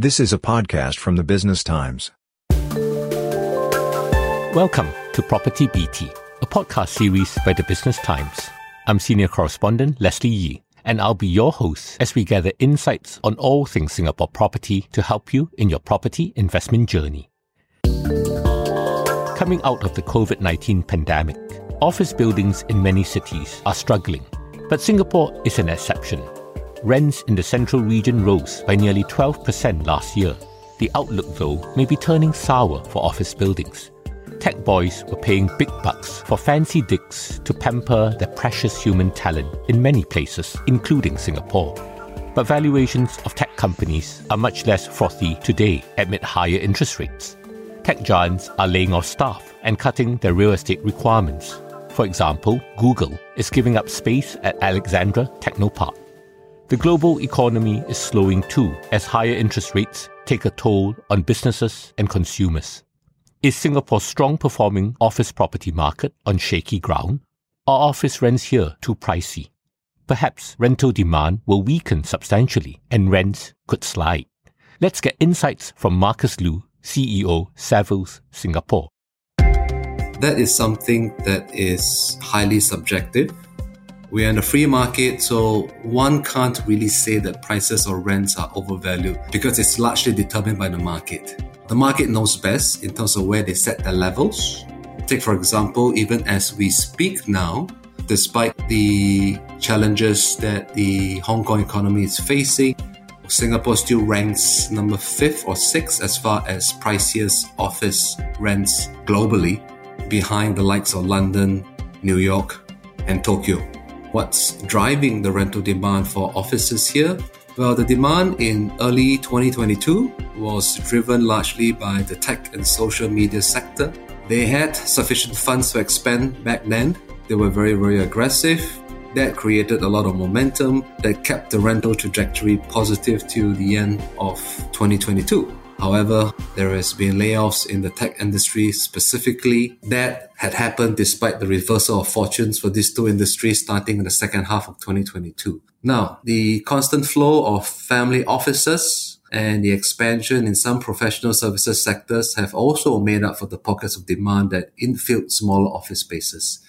This is a podcast from the Business Times. Welcome to Property BT, a podcast series by the Business Times. I'm senior correspondent Leslie Yee, and I'll be your host as we gather insights on all things Singapore property to help you in your property investment journey. Coming out of the COVID 19 pandemic, office buildings in many cities are struggling, but Singapore is an exception. Rents in the central region rose by nearly 12% last year. The outlook, though, may be turning sour for office buildings. Tech boys were paying big bucks for fancy dicks to pamper their precious human talent in many places, including Singapore. But valuations of tech companies are much less frothy today amid higher interest rates. Tech giants are laying off staff and cutting their real estate requirements. For example, Google is giving up space at Alexandra Technopark. The global economy is slowing too as higher interest rates take a toll on businesses and consumers. Is Singapore's strong performing office property market on shaky ground? Are office rents here too pricey? Perhaps rental demand will weaken substantially and rents could slide. Let's get insights from Marcus Loo, CEO, Savills Singapore. That is something that is highly subjective we're in a free market, so one can't really say that prices or rents are overvalued because it's largely determined by the market. The market knows best in terms of where they set their levels. Take, for example, even as we speak now, despite the challenges that the Hong Kong economy is facing, Singapore still ranks number fifth or sixth as far as priciest office rents globally, behind the likes of London, New York, and Tokyo. What's driving the rental demand for offices here? Well, the demand in early 2022 was driven largely by the tech and social media sector. They had sufficient funds to expand back then. They were very, very aggressive. That created a lot of momentum that kept the rental trajectory positive till the end of 2022. However, there has been layoffs in the tech industry specifically. That had happened despite the reversal of fortunes for these two industries starting in the second half of 2022. Now, the constant flow of family offices and the expansion in some professional services sectors have also made up for the pockets of demand that infilled smaller office spaces.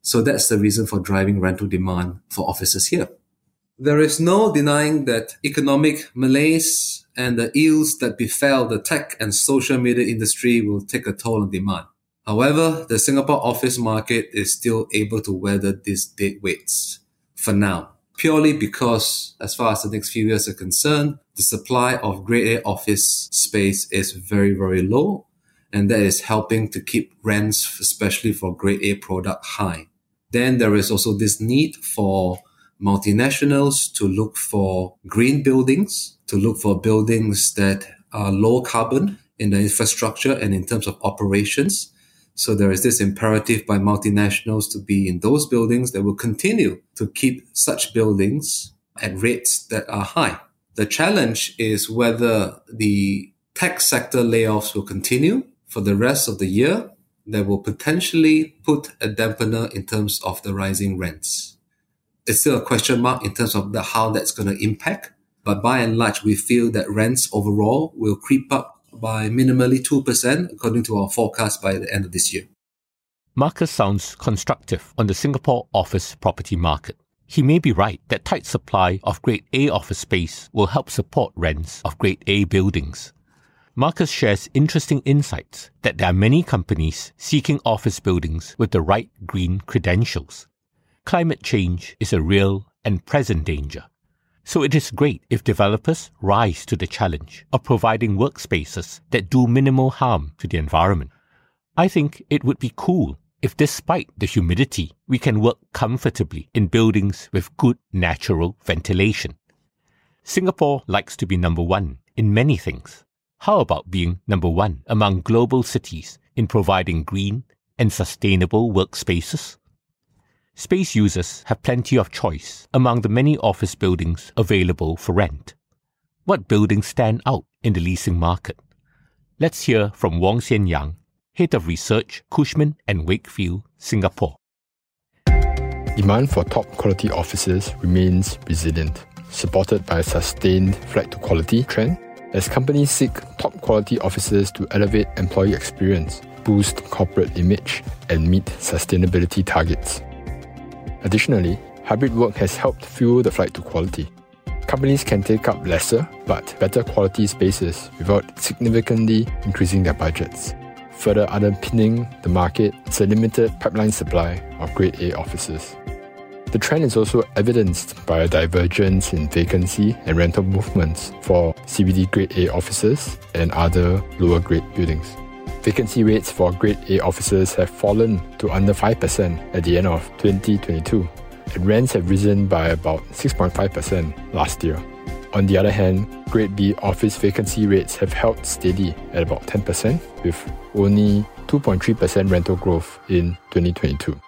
So that's the reason for driving rental demand for offices here. There is no denying that economic malaise and the ills that befell the tech and social media industry will take a toll on demand. However, the Singapore office market is still able to weather these dead weights for now, purely because, as far as the next few years are concerned, the supply of grade A office space is very, very low, and that is helping to keep rents, especially for grade A product, high. Then there is also this need for multinationals to look for green buildings to look for buildings that are low carbon in the infrastructure and in terms of operations. So there is this imperative by multinationals to be in those buildings that will continue to keep such buildings at rates that are high. The challenge is whether the tech sector layoffs will continue for the rest of the year that will potentially put a dampener in terms of the rising rents. It's still a question mark in terms of the, how that's going to impact but by and large, we feel that rents overall will creep up by minimally 2% according to our forecast by the end of this year. Marcus sounds constructive on the Singapore office property market. He may be right that tight supply of grade A office space will help support rents of grade A buildings. Marcus shares interesting insights that there are many companies seeking office buildings with the right green credentials. Climate change is a real and present danger. So it is great if developers rise to the challenge of providing workspaces that do minimal harm to the environment. I think it would be cool if despite the humidity, we can work comfortably in buildings with good natural ventilation. Singapore likes to be number one in many things. How about being number one among global cities in providing green and sustainable workspaces? Space users have plenty of choice among the many office buildings available for rent. What buildings stand out in the leasing market? Let's hear from Wong Xian Yang, Head of Research, Cushman and Wakefield, Singapore. Demand for top quality offices remains resilient, supported by a sustained flight to quality trend as companies seek top quality offices to elevate employee experience, boost corporate image, and meet sustainability targets. Additionally, hybrid work has helped fuel the flight to quality. Companies can take up lesser but better quality spaces without significantly increasing their budgets. Further underpinning the market is a limited pipeline supply of grade A offices. The trend is also evidenced by a divergence in vacancy and rental movements for CBD grade A offices and other lower grade buildings. Vacancy rates for grade A offices have fallen to under 5% at the end of 2022, and rents have risen by about 6.5% last year. On the other hand, grade B office vacancy rates have held steady at about 10%, with only 2.3% rental growth in 2022.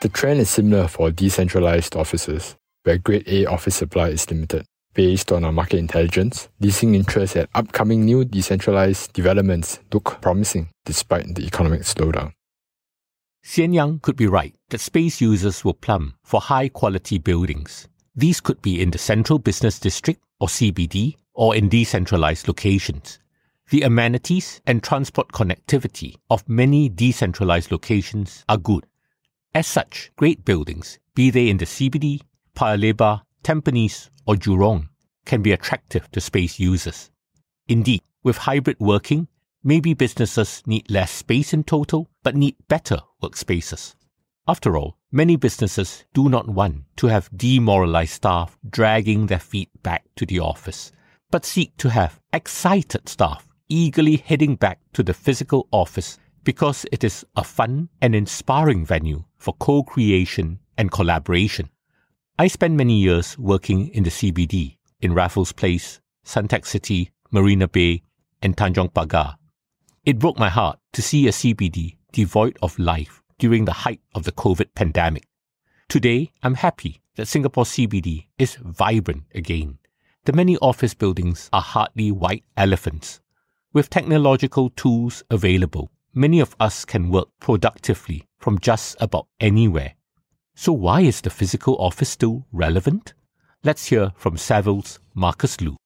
The trend is similar for decentralized offices, where grade A office supply is limited. Based on our market intelligence, leasing interest at upcoming new decentralized developments look promising despite the economic slowdown. Xian Yang could be right that space users will plumb for high quality buildings. These could be in the central business district or CBD or in decentralized locations. The amenities and transport connectivity of many decentralized locations are good as such, great buildings, be they in the CBD, Paya Lebar, Tampines, or Jurong, can be attractive to space users. Indeed, with hybrid working, maybe businesses need less space in total, but need better workspaces. After all, many businesses do not want to have demoralized staff dragging their feet back to the office, but seek to have excited staff eagerly heading back to the physical office because it is a fun and inspiring venue for co creation and collaboration. I spent many years working in the CBD in Raffles Place, Suntec City, Marina Bay, and Tanjong Pagar. It broke my heart to see a CBD devoid of life during the height of the COVID pandemic. Today, I'm happy that Singapore CBD is vibrant again. The many office buildings are hardly white elephants. With technological tools available, many of us can work productively from just about anywhere. So, why is the physical office still relevant? Let's hear from Savills Marcus Loo.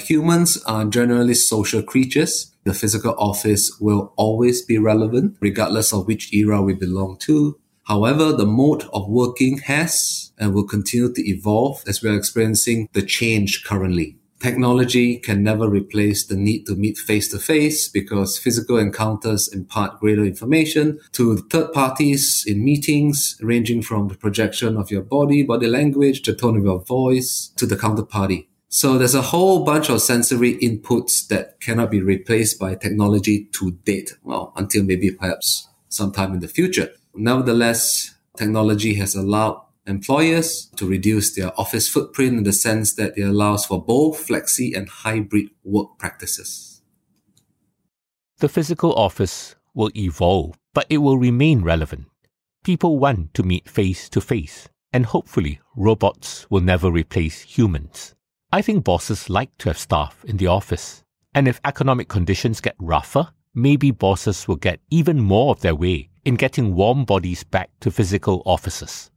Humans are generally social creatures. The physical office will always be relevant, regardless of which era we belong to. However, the mode of working has and will continue to evolve as we are experiencing the change currently. Technology can never replace the need to meet face to face because physical encounters impart greater information to third parties in meetings, ranging from the projection of your body, body language, the tone of your voice to the counterparty. So there's a whole bunch of sensory inputs that cannot be replaced by technology to date. Well, until maybe perhaps sometime in the future. Nevertheless, technology has allowed employers to reduce their office footprint in the sense that it allows for both flexi and hybrid work practices. The physical office will evolve, but it will remain relevant. People want to meet face to face, and hopefully, robots will never replace humans. I think bosses like to have staff in the office. And if economic conditions get rougher, maybe bosses will get even more of their way in getting warm bodies back to physical offices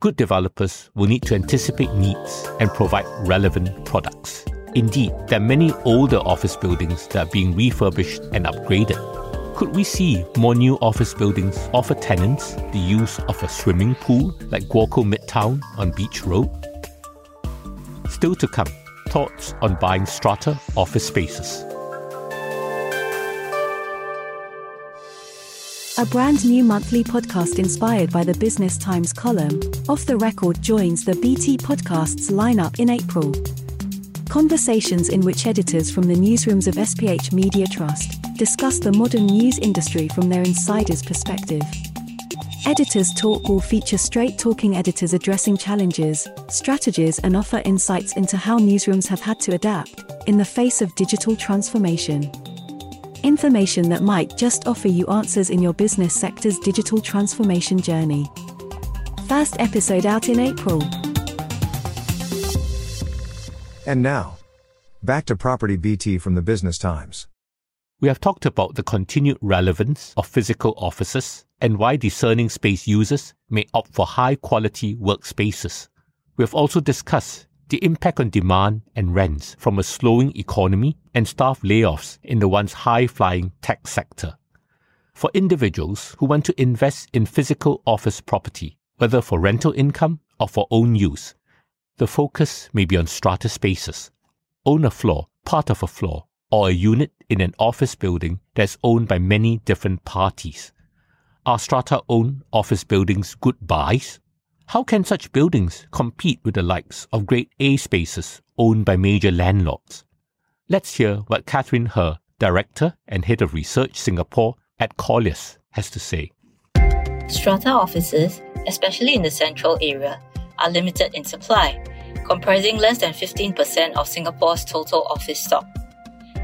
good developers will need to anticipate needs and provide relevant products. Indeed, there are many older office buildings that are being refurbished and upgraded. Could we see more new office buildings offer tenants the use of a swimming pool like Guoco Midtown on Beach Road? Still to come, thoughts on buying strata office spaces. A brand new monthly podcast inspired by the Business Times column, Off the Record joins the BT Podcasts lineup in April. Conversations in which editors from the newsrooms of SPH Media Trust discuss the modern news industry from their insider's perspective. Editors Talk will feature straight talking editors addressing challenges, strategies, and offer insights into how newsrooms have had to adapt in the face of digital transformation. Information that might just offer you answers in your business sector's digital transformation journey. First episode out in April. And now, back to Property BT from the Business Times. We have talked about the continued relevance of physical offices and why discerning space users may opt for high quality workspaces. We have also discussed the impact on demand and rents from a slowing economy and staff layoffs in the once high flying tech sector. For individuals who want to invest in physical office property, whether for rental income or for own use, the focus may be on strata spaces. Own a floor, part of a floor, or a unit in an office building that's owned by many different parties. Are strata owned office buildings good buys? How can such buildings compete with the likes of grade A spaces owned by major landlords? Let's hear what Catherine He, Director and Head of Research Singapore at Colliers, has to say. Strata offices, especially in the central area, are limited in supply, comprising less than 15% of Singapore's total office stock.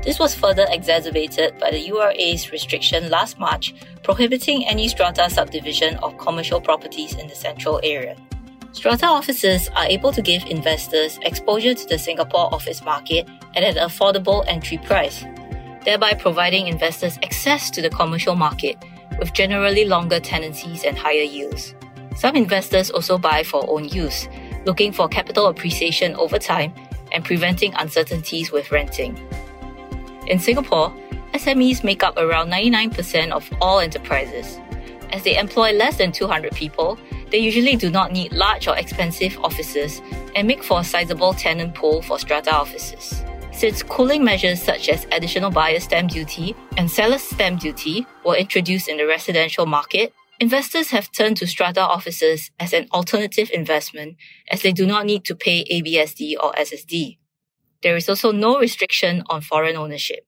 This was further exacerbated by the URA's restriction last March prohibiting any strata subdivision of commercial properties in the central area. Strata offices are able to give investors exposure to the Singapore office market at an affordable entry price, thereby providing investors access to the commercial market with generally longer tenancies and higher yields. Some investors also buy for own use, looking for capital appreciation over time and preventing uncertainties with renting. In Singapore, SMEs make up around 99% of all enterprises. As they employ less than 200 people, they usually do not need large or expensive offices and make for a sizable tenant pool for strata offices. Since cooling measures such as additional buyer stamp duty and seller stamp duty were introduced in the residential market, investors have turned to strata offices as an alternative investment as they do not need to pay ABSD or SSD. There is also no restriction on foreign ownership.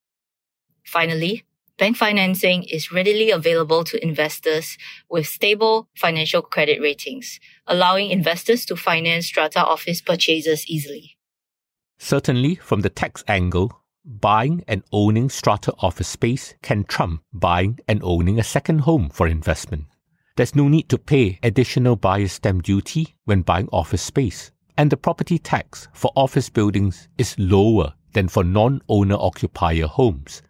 Finally, bank financing is readily available to investors with stable financial credit ratings, allowing investors to finance strata office purchases easily. Certainly, from the tax angle, buying and owning strata office space can trump buying and owning a second home for investment. There's no need to pay additional buyer's stamp duty when buying office space and the property tax for office buildings is lower than for non owner occupier homes.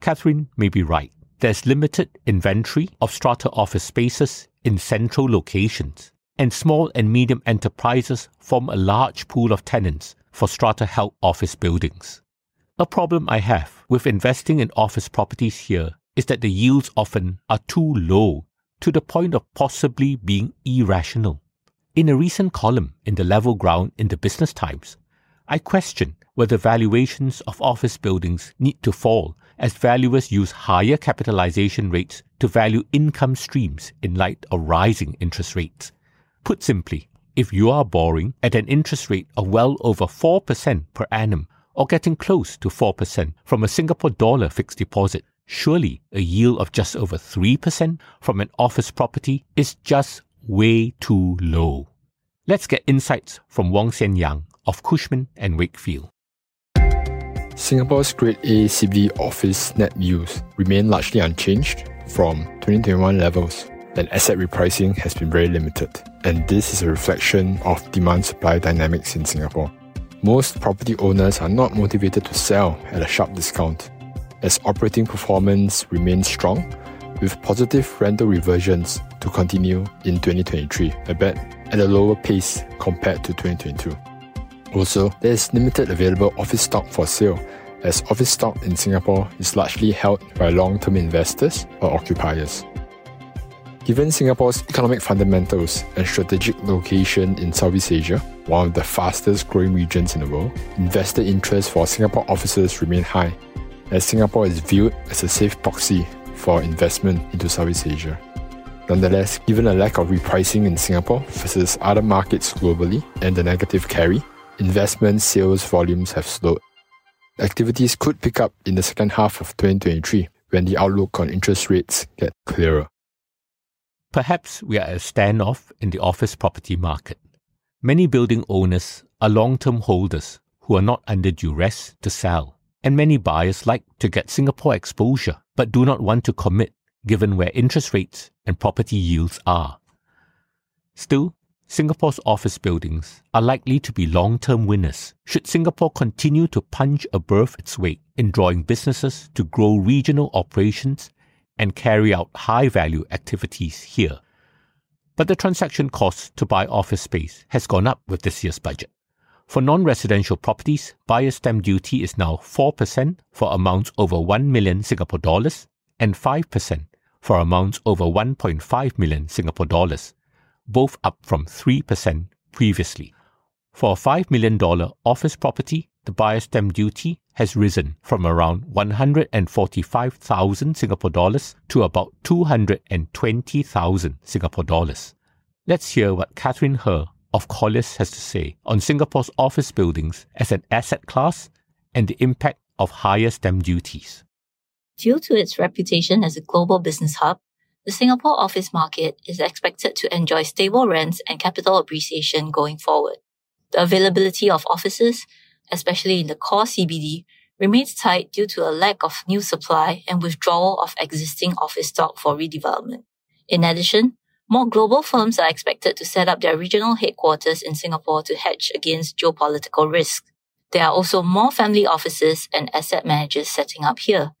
Catherine may be right. There's limited inventory of strata office spaces in central locations, and small and medium enterprises form a large pool of tenants for strata held office buildings. A problem I have with investing in office properties here is that the yields often are too low to the point of possibly being irrational. In a recent column in the level ground in the Business Times, I question whether valuations of office buildings need to fall as valuers use higher capitalization rates to value income streams in light of rising interest rates. Put simply, if you are borrowing at an interest rate of well over 4% per annum or getting close to 4% from a Singapore dollar fixed deposit, surely a yield of just over 3% from an office property is just way too low. Let's get insights from Wong Xian Yang of Cushman and Wakefield. Singapore's Grade A CBD office net yields remain largely unchanged from 2021 levels, and asset repricing has been very limited. And this is a reflection of demand supply dynamics in Singapore. Most property owners are not motivated to sell at a sharp discount, as operating performance remains strong with positive rental reversions to continue in 2023, I bet at a lower pace compared to 2022. Also, there is limited available office stock for sale, as office stock in Singapore is largely held by long term investors or occupiers. Given Singapore's economic fundamentals and strategic location in Southeast Asia, one of the fastest growing regions in the world, investor interest for Singapore offices remain high, as Singapore is viewed as a safe proxy for investment into Southeast Asia. Nonetheless, given a lack of repricing in Singapore versus other markets globally and the negative carry, investment sales volumes have slowed. Activities could pick up in the second half of 2023 when the outlook on interest rates get clearer. Perhaps we are at a standoff in the office property market. Many building owners are long term holders who are not under duress to sell, and many buyers like to get Singapore exposure but do not want to commit given where interest rates and property yields are. Still, Singapore's office buildings are likely to be long term winners should Singapore continue to punch above its weight in drawing businesses to grow regional operations and carry out high value activities here. But the transaction cost to buy office space has gone up with this year's budget. For non residential properties, buyer stamp duty is now 4% for amounts over 1 million Singapore dollars and 5% for amounts over 1.5 million Singapore dollars, both up from 3% previously. For a $5 million office property, the buyer stamp duty has risen from around 145,000 Singapore dollars to about 220,000 Singapore dollars. Let's hear what Catherine He of Colliers has to say on Singapore's office buildings as an asset class and the impact of higher stamp duties. Due to its reputation as a global business hub, the Singapore office market is expected to enjoy stable rents and capital appreciation going forward. The availability of offices, especially in the core CBD, remains tight due to a lack of new supply and withdrawal of existing office stock for redevelopment. In addition, more global firms are expected to set up their regional headquarters in Singapore to hedge against geopolitical risks. There are also more family offices and asset managers setting up here,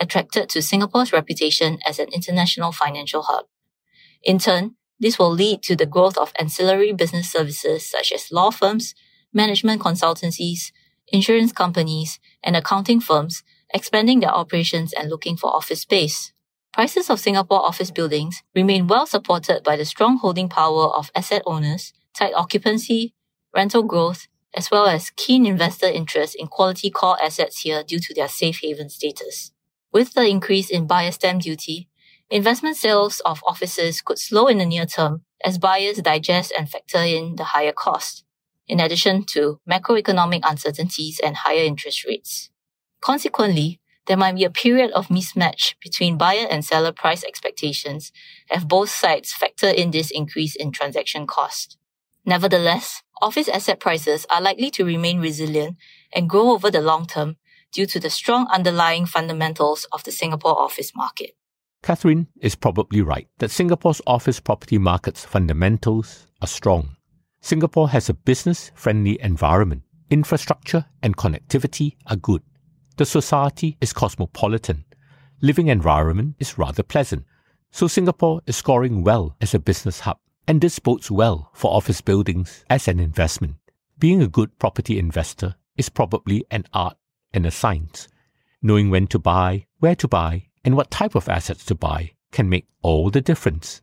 attracted to Singapore's reputation as an international financial hub. In turn, this will lead to the growth of ancillary business services such as law firms, management consultancies, insurance companies, and accounting firms expanding their operations and looking for office space. Prices of Singapore office buildings remain well supported by the strong holding power of asset owners, tight occupancy, rental growth, as well as keen investor interest in quality core assets here due to their safe haven status. With the increase in buyer stamp duty, investment sales of offices could slow in the near term as buyers digest and factor in the higher cost, in addition to macroeconomic uncertainties and higher interest rates. Consequently, there might be a period of mismatch between buyer and seller price expectations if both sides factor in this increase in transaction cost. Nevertheless, office asset prices are likely to remain resilient and grow over the long term due to the strong underlying fundamentals of the Singapore office market. Catherine is probably right that Singapore's office property market's fundamentals are strong. Singapore has a business friendly environment. Infrastructure and connectivity are good the society is cosmopolitan. Living environment is rather pleasant. So Singapore is scoring well as a business hub, and this bodes well for office buildings as an investment. Being a good property investor is probably an art and a science. Knowing when to buy, where to buy, and what type of assets to buy can make all the difference.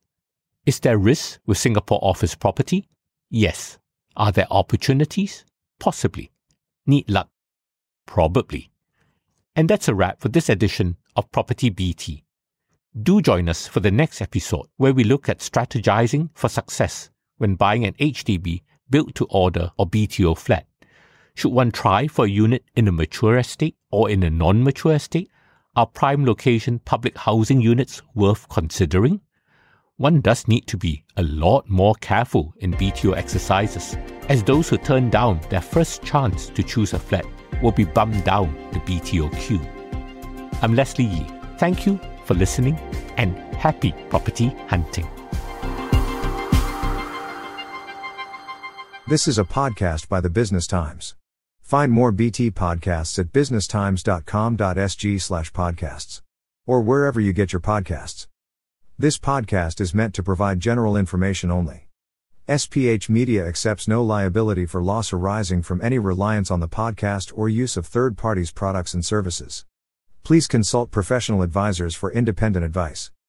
Is there risk with Singapore office property? Yes. Are there opportunities? Possibly. Need luck? Probably. And that's a wrap for this edition of Property BT. Do join us for the next episode where we look at strategizing for success when buying an HDB built to order or BTO flat. Should one try for a unit in a mature estate or in a non mature estate? Are prime location public housing units worth considering? One does need to be a lot more careful in BTO exercises, as those who turn down their first chance to choose a flat will be bummed down the BTO queue. I'm Leslie Yee. Thank you for listening and happy property hunting. This is a podcast by the Business Times. Find more BT podcasts at businesstimes.com.sg slash podcasts or wherever you get your podcasts. This podcast is meant to provide general information only. SPH Media accepts no liability for loss arising from any reliance on the podcast or use of third parties' products and services. Please consult professional advisors for independent advice.